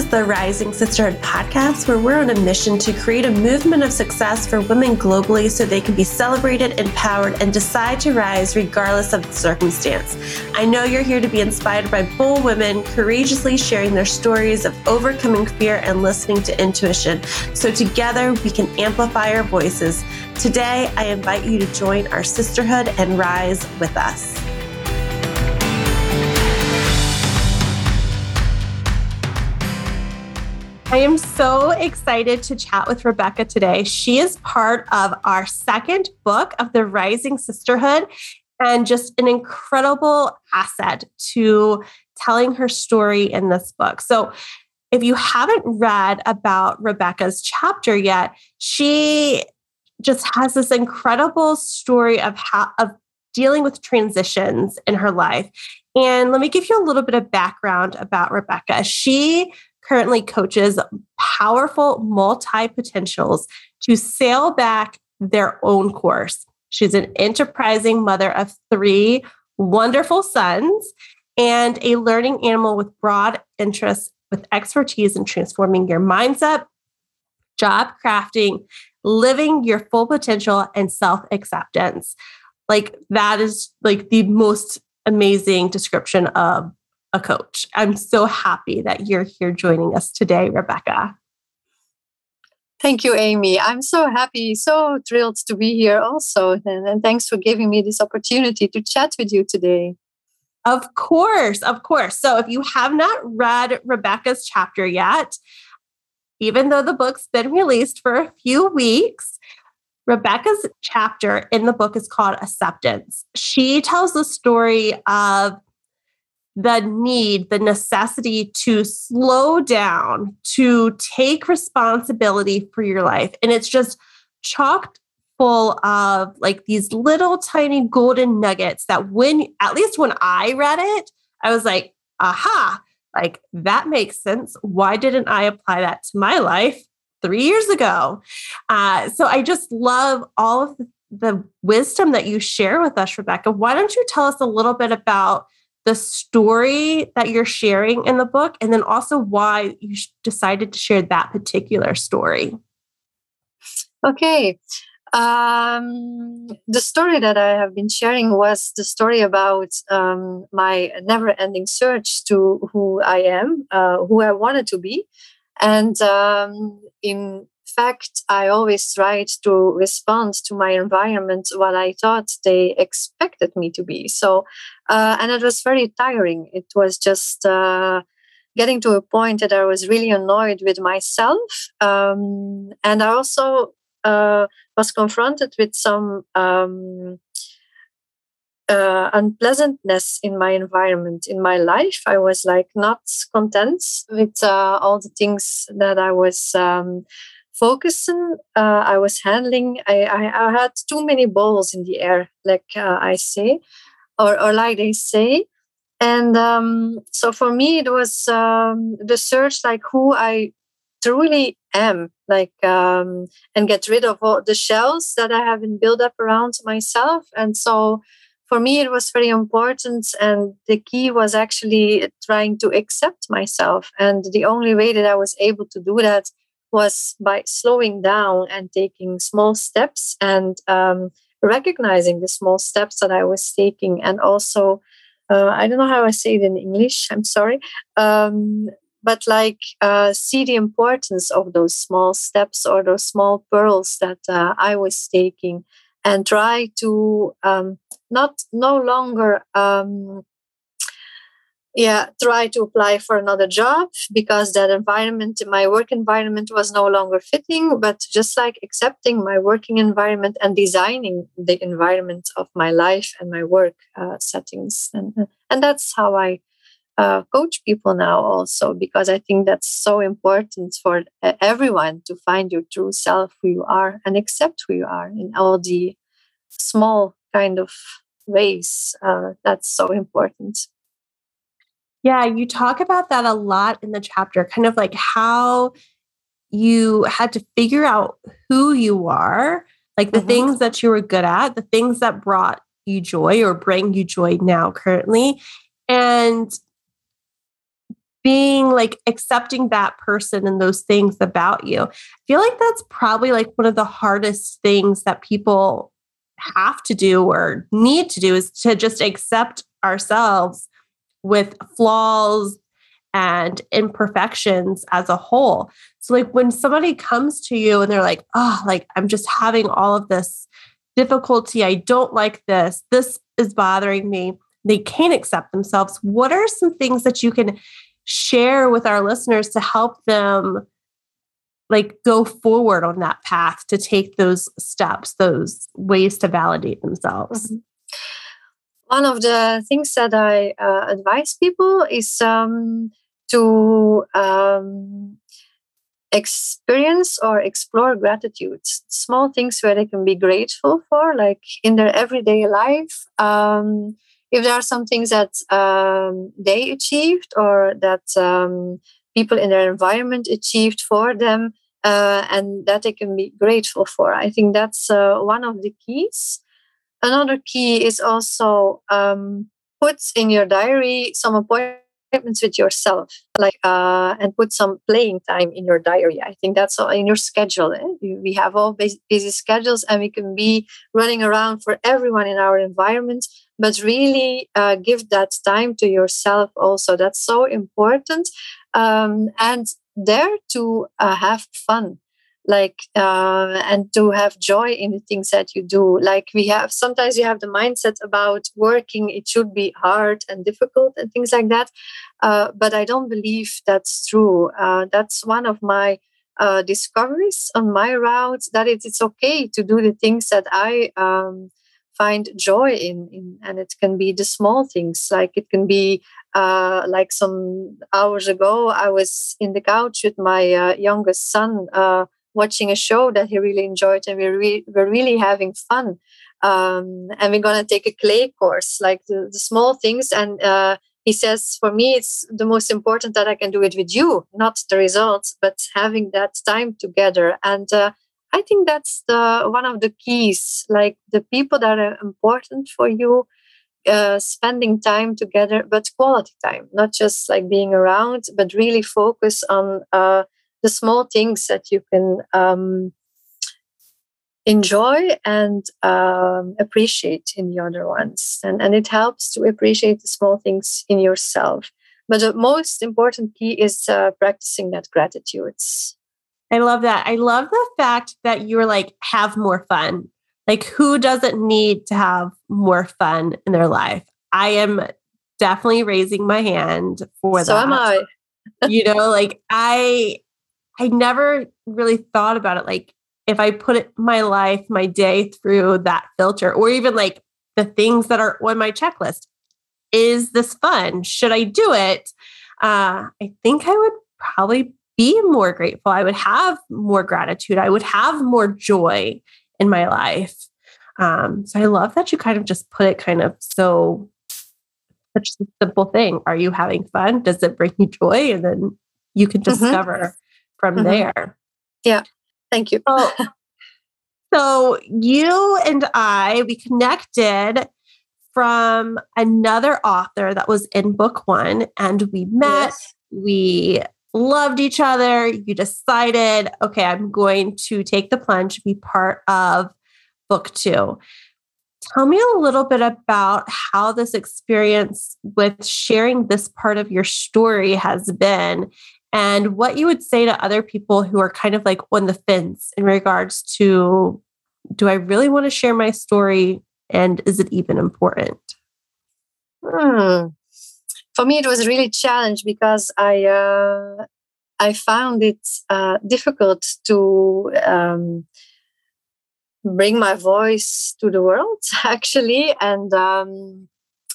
is the Rising Sisterhood podcast, where we're on a mission to create a movement of success for women globally so they can be celebrated, empowered, and decide to rise regardless of the circumstance. I know you're here to be inspired by bold women courageously sharing their stories of overcoming fear and listening to intuition. So together we can amplify our voices. Today, I invite you to join our sisterhood and rise with us. I am so excited to chat with Rebekka today. She is part of our second book of the Rising Sisterhood and just an incredible asset to telling her story in this book. So, if you haven't read about Rebekka's chapter yet, she just has this incredible story of how of dealing with transitions in her life. And let me give you a little bit of background about Rebekka. She currently coaches powerful multi potentials to sail back their own course. She's an enterprising mother of three wonderful sons and a learning animal with broad interests with expertise in transforming your mindset, job crafting, living your full potential, and self acceptance. Like, that is like the most amazing description of a coach. I'm so happy that you're here joining us today, Rebekka. Thank you, Amy. I'm so happy, so thrilled to be here also. And, and, thanks for giving me this opportunity to chat with you today. Of course, of course. So if you have not read Rebekka's chapter yet, even though the book's been released for a few weeks, Rebekka's chapter in the book is called Acceptance. She tells the story of the need, the necessity to slow down, to take responsibility for your life. And it's just chocked full of like these little tiny golden nuggets that when, at least when I read it, I was like, aha, like that makes sense. Why didn't I apply that to my life three years ago? Uh, so I just love all of the, the wisdom that you share with us, Rebekka. Why don't you tell us a little bit about? The story that you're sharing in the book, and then also why you decided to share that particular story. Okay. Um, the story that I have been sharing was the story about um, my never ending search to who I am, uh, who I wanted to be. And um, in fact, I always tried to respond to my environment what I thought they expected me to be. So, uh, and it was very tiring. It was just uh, getting to a point that I was really annoyed with myself. Um, and I also uh, was confronted with some. Um, uh, unpleasantness in my environment in my life i was like not content with uh, all the things that i was um, focusing uh, i was handling I, I, I, had too many balls in the air like uh, i say or, or like they say. And um, so for me it was um, the search like who i truly am like um, and get rid of all the shells that i have been built up around myself. And so for me it was very important and the key was actually trying to accept myself. And the only way that i was able to do that was by slowing down and taking small steps and um, recognizing the small steps that I was taking. And also, uh, I don't know how I say it in English, I'm sorry. Um, but like uh, see the importance of those small steps or those small pearls that uh, I was taking and try to um, not no longer um, yeah try to apply for another job because that environment my work environment was no longer fitting but just like accepting my working environment and designing the environment of my life and my work uh, settings. And and that's how i uh, coach people now also because i think that's so important for everyone to find your true self who you are and accept who you are in all the small kind of ways uh, that's so important yeah, you talk about that a lot in the chapter, kind of like how you had to figure out who you are, like the mm-hmm. things that you were good at, the things that brought you joy or bring you joy now currently. And being like accepting that person and those things about you. I feel like that's probably like one of the hardest things that people have to do or need to do is to just accept ourselves with flaws and imperfections as a whole. So, like, when somebody comes to you and they're like, oh, like, I'm just having all of this difficulty. I don't like this. This is bothering me. They can't accept themselves. What are some things that you can share with our listeners to help them like go forward on that path to take those steps, those ways to validate themselves? Mm-hmm. One of the things that I uh, advise people is um, to um, experience or explore gratitude. Small things where they can be grateful for like in their everyday life um, if there are some things that um, they achieved or that um, people in their environment achieved for them uh, and that they can be grateful for. I think that's uh, one of the keys another key is also um, put in your diary some appointments with yourself like uh, and put some playing time in your diary. I think that's all in your schedule eh? we have all busy schedules and we can be running around for everyone in our environment but really uh, give that time to yourself also. That's so important um, and there to uh, have fun like uh, and to have joy in the things that you do. Like we have sometimes you have the mindset about working it should be hard and difficult and things like that uh, but i don't believe that's true. Uh, that's one of my uh, discoveries on my route that it, it's okay to do the things that i um, find joy in, in and it can be the small things. Like it can be uh, like some hours ago i was in the couch with my uh, youngest son uh, watching a show that he really enjoyed and we re- we're really having fun. Um, and we're going to take a clay course like the, the small things. And uh, he says for me it's the most important that i can do it with you not the results but having that time together. And uh, i think that's the one of the keys like the people that are important for you uh, spending time together but quality time not just like being around but really focus on uh, the small things that you can um, enjoy and um, appreciate in the other ones. And, and it helps to appreciate the small things in yourself. But the most important key is uh, practicing that gratitude. I love that. I love the fact that you're like, have more fun. Like, who doesn't need to have more fun in their life? I am definitely raising my hand for so that. So am I. you know, like I I never really thought about it like if I put it, my life, my day through that filter, or even like the things that are on my checklist. Is this fun? Should I do it? Uh, I think I would probably be more grateful. I would have more gratitude. I would have more joy in my life. Um, so I love that you kind of just put it kind of so such a simple thing. Are you having fun? Does it bring you joy? And then you can mm-hmm. From mm-hmm. there. Yeah. Thank you. so, so you and I, we connected from another author that was in book one, and we met. Yes. We loved each other. You decided, okay, I'm going to take the plunge, be part of book two. Tell me a little bit about how this experience with sharing this part of your story has been and what you would say to other people who are kind of like on the fence in regards to do I really want to share my story and is it even important? Hmm. For me, it was really challenge because I uh, I found it uh, difficult to um, bring my voice to the world actually, and um,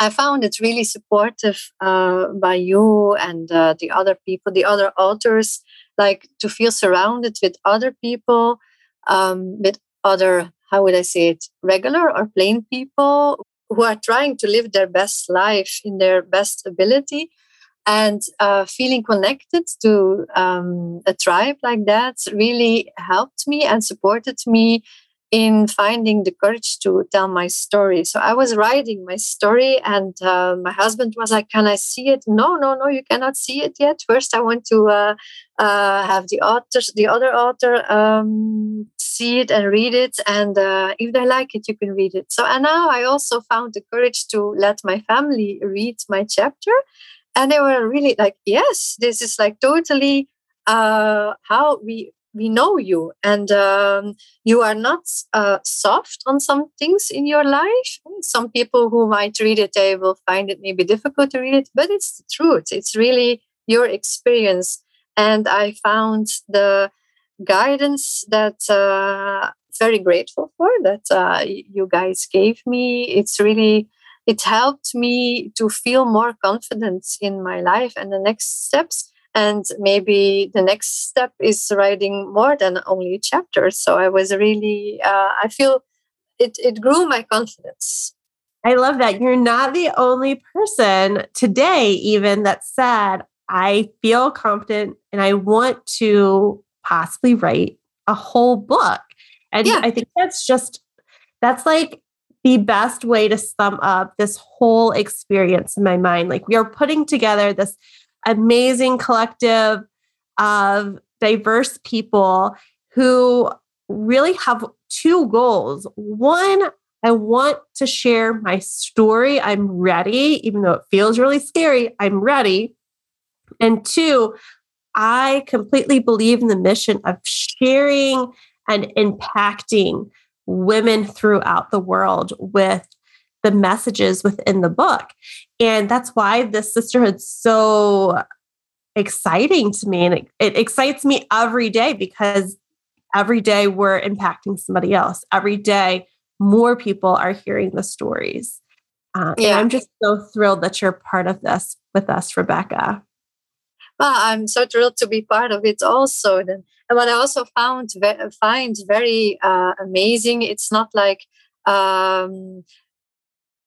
I found it really supportive uh, by you and uh, the other people, the other authors, like to feel surrounded with other people, um, with other, how would I say it, regular or plain people who are trying to live their best life in their best ability. And uh, feeling connected to um, a tribe like that really helped me and supported me in finding the courage to tell my story. So I was writing my story, and uh, my husband was like, "Can I see it?" No, no, no, you cannot see it yet. First, I want to uh, uh, have the author, the other author, um, see it and read it, and uh, if they like it, you can read it. So, and now I also found the courage to let my family read my chapter, and they were really like, "Yes, this is like totally." Uh, how we we know you. And um, you are not uh, soft on some things in your life. Some people who might read it they will find it maybe difficult to read it but it's the truth. It's really your experience. And i found the guidance that uh, very grateful for that uh, you guys gave me. It's really it helped me to feel more confident in my life. And the next steps and maybe the next step is writing more than only a chapter so i was really uh, i feel it, it grew my confidence. I love that. You're not the only person today even that said i feel confident and i want to possibly write a whole book. And yeah. i think that's just that's like the best way to sum up this whole experience in my mind. Like we are putting together this amazing collective of diverse people who really have two goals. One, I want to share my story. I'm ready, even though it feels really scary, I'm ready. And two, I completely believe in the mission of sharing and impacting women throughout the world with the messages within the book. And that's why this sisterhood's so exciting to me. And it, it excites me every day because every day we're impacting somebody else. Every day, more people are hearing the stories. Uh, yeah. And I'm just so thrilled that you're part of this with us, Rebekka. Well, I'm so thrilled to be part of it also. And what I also found find very uh, amazing, it's not like um,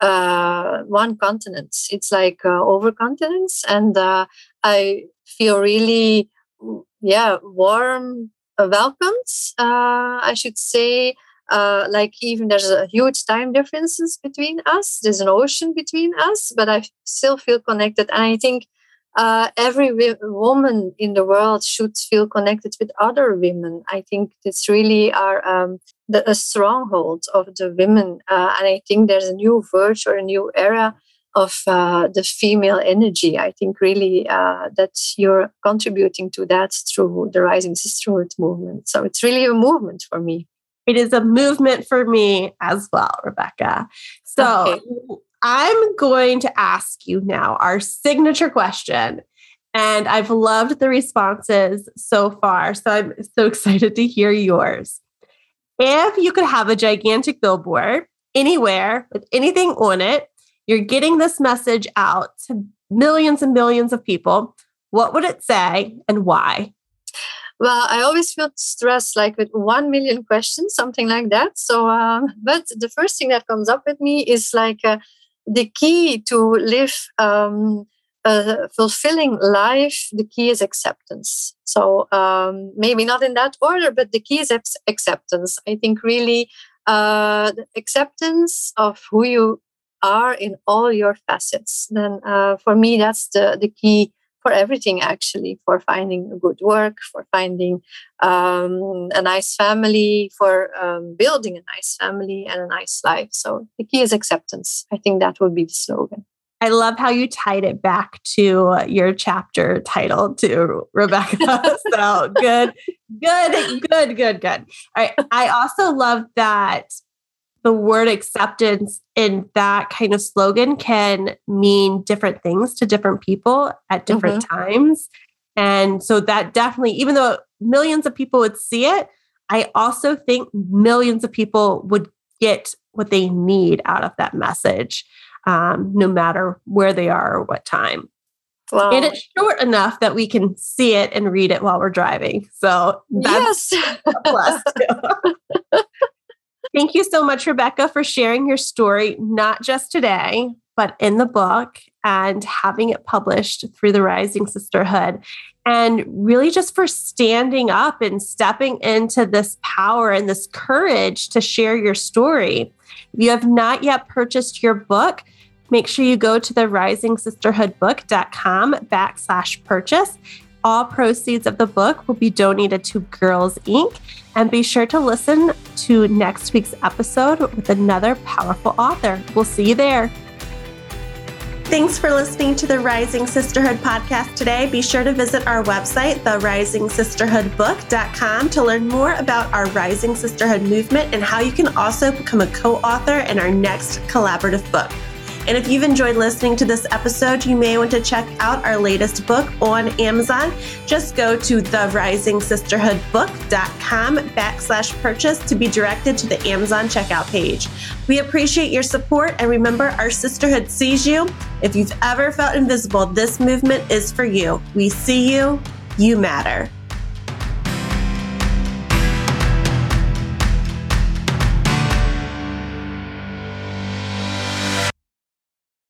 uh, one continent. It's like uh, over continents, and uh, I feel really, yeah, warm, uh, welcomed. Uh, I should say. Uh, like even there's a huge time differences between us. There's an ocean between us, but I still feel connected. And I think uh, every w- woman in the world should feel connected with other women. I think it's really our um, the, a stronghold of the women, uh, and I think there's a new verge or a new era of uh, the female energy. I think really uh, that you're contributing to that through the Rising Sisterhood movement. So it's really a movement for me. It is a movement for me as well, Rebekka. So okay. I'm going to ask you now our signature question. And I've loved the responses so far. So I'm so excited to hear yours. If you could have a gigantic billboard anywhere with anything on it, you're getting this message out to millions and millions of people, what would it say and why? Well, I always feel stressed, like with one million questions, something like that. So, um, but the first thing that comes up with me is like, uh, the key to live um, a fulfilling life, the key is acceptance. So um, maybe not in that order, but the key is acceptance. I think really uh, the acceptance of who you are in all your facets. Then uh, for me, that's the, the key for everything actually for finding a good work for finding um, a nice family for um, building a nice family and a nice life so the key is acceptance i think that would be the slogan I love how you tied it back to your chapter title to Rebekka. so good, good, good, good, good. All right. I also love that the word acceptance in that kind of slogan can mean different things to different people at different mm-hmm. times. And so that definitely, even though millions of people would see it, I also think millions of people would get what they need out of that message, um, no matter where they are or what time. Wow. And it's short enough that we can see it and read it while we're driving. So that's yes. a plus. Thank you so much, Rebekka, for sharing your story, not just today, but in the book and having it published through the Rising Sisterhood. And really just for standing up and stepping into this power and this courage to share your story. If you have not yet purchased your book, make sure you go to the risingsisterhoodbook.com backslash purchase. All proceeds of the book will be donated to Girls Inc. And be sure to listen to next week's episode with another powerful author. We'll see you there. Thanks for listening to the Rising Sisterhood podcast today. Be sure to visit our website, therisingsisterhoodbook.com, to learn more about our Rising Sisterhood movement and how you can also become a co author in our next collaborative book. And if you've enjoyed listening to this episode, you may want to check out our latest book on Amazon. Just go to therisingsisterhoodbook.com backslash purchase to be directed to the Amazon checkout page. We appreciate your support and remember our sisterhood sees you. If you've ever felt invisible, this movement is for you. We see you. You matter.